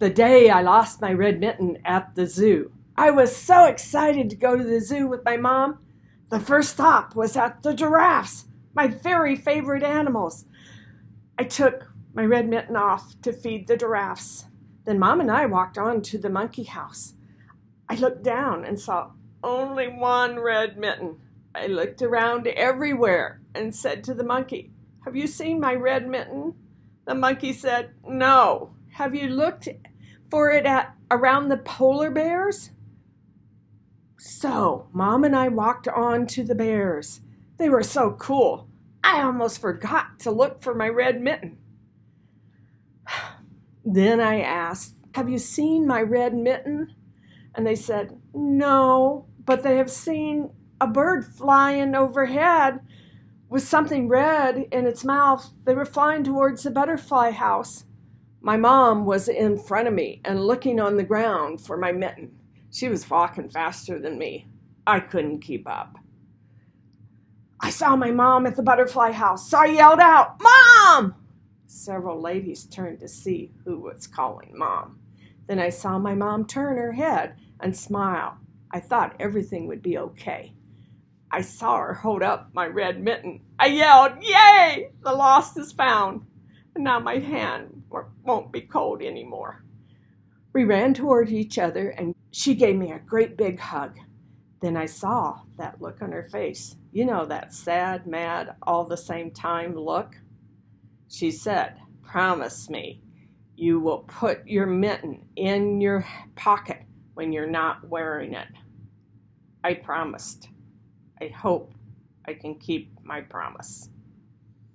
the day I lost my red mitten at the zoo. I was so excited to go to the zoo with my mom. The first stop was at the giraffes, my very favorite animals. I took my red mitten off to feed the giraffes. Then mom and I walked on to the monkey house. I looked down and saw only one red mitten. I looked around everywhere and said to the monkey, Have you seen my red mitten? The monkey said, No. Have you looked for it at around the polar bears? So, Mom and I walked on to the bears. They were so cool. I almost forgot to look for my red mitten. Then I asked, Have you seen my red mitten? And they said, No, but they have seen a bird flying overhead with something red in its mouth. They were flying towards the butterfly house. My mom was in front of me and looking on the ground for my mitten. She was walking faster than me. I couldn't keep up. I saw my mom at the butterfly house, so I yelled out, Mom! Several ladies turned to see who was calling Mom. Then I saw my mom turn her head and smile. I thought everything would be okay. I saw her hold up my red mitten. I yelled, Yay! The lost is found. And now my hand won't be cold anymore. We ran toward each other and she gave me a great big hug. Then I saw that look on her face. You know, that sad, mad, all the same time look. She said, Promise me you will put your mitten in your pocket when you're not wearing it. I promised. I hope I can keep my promise.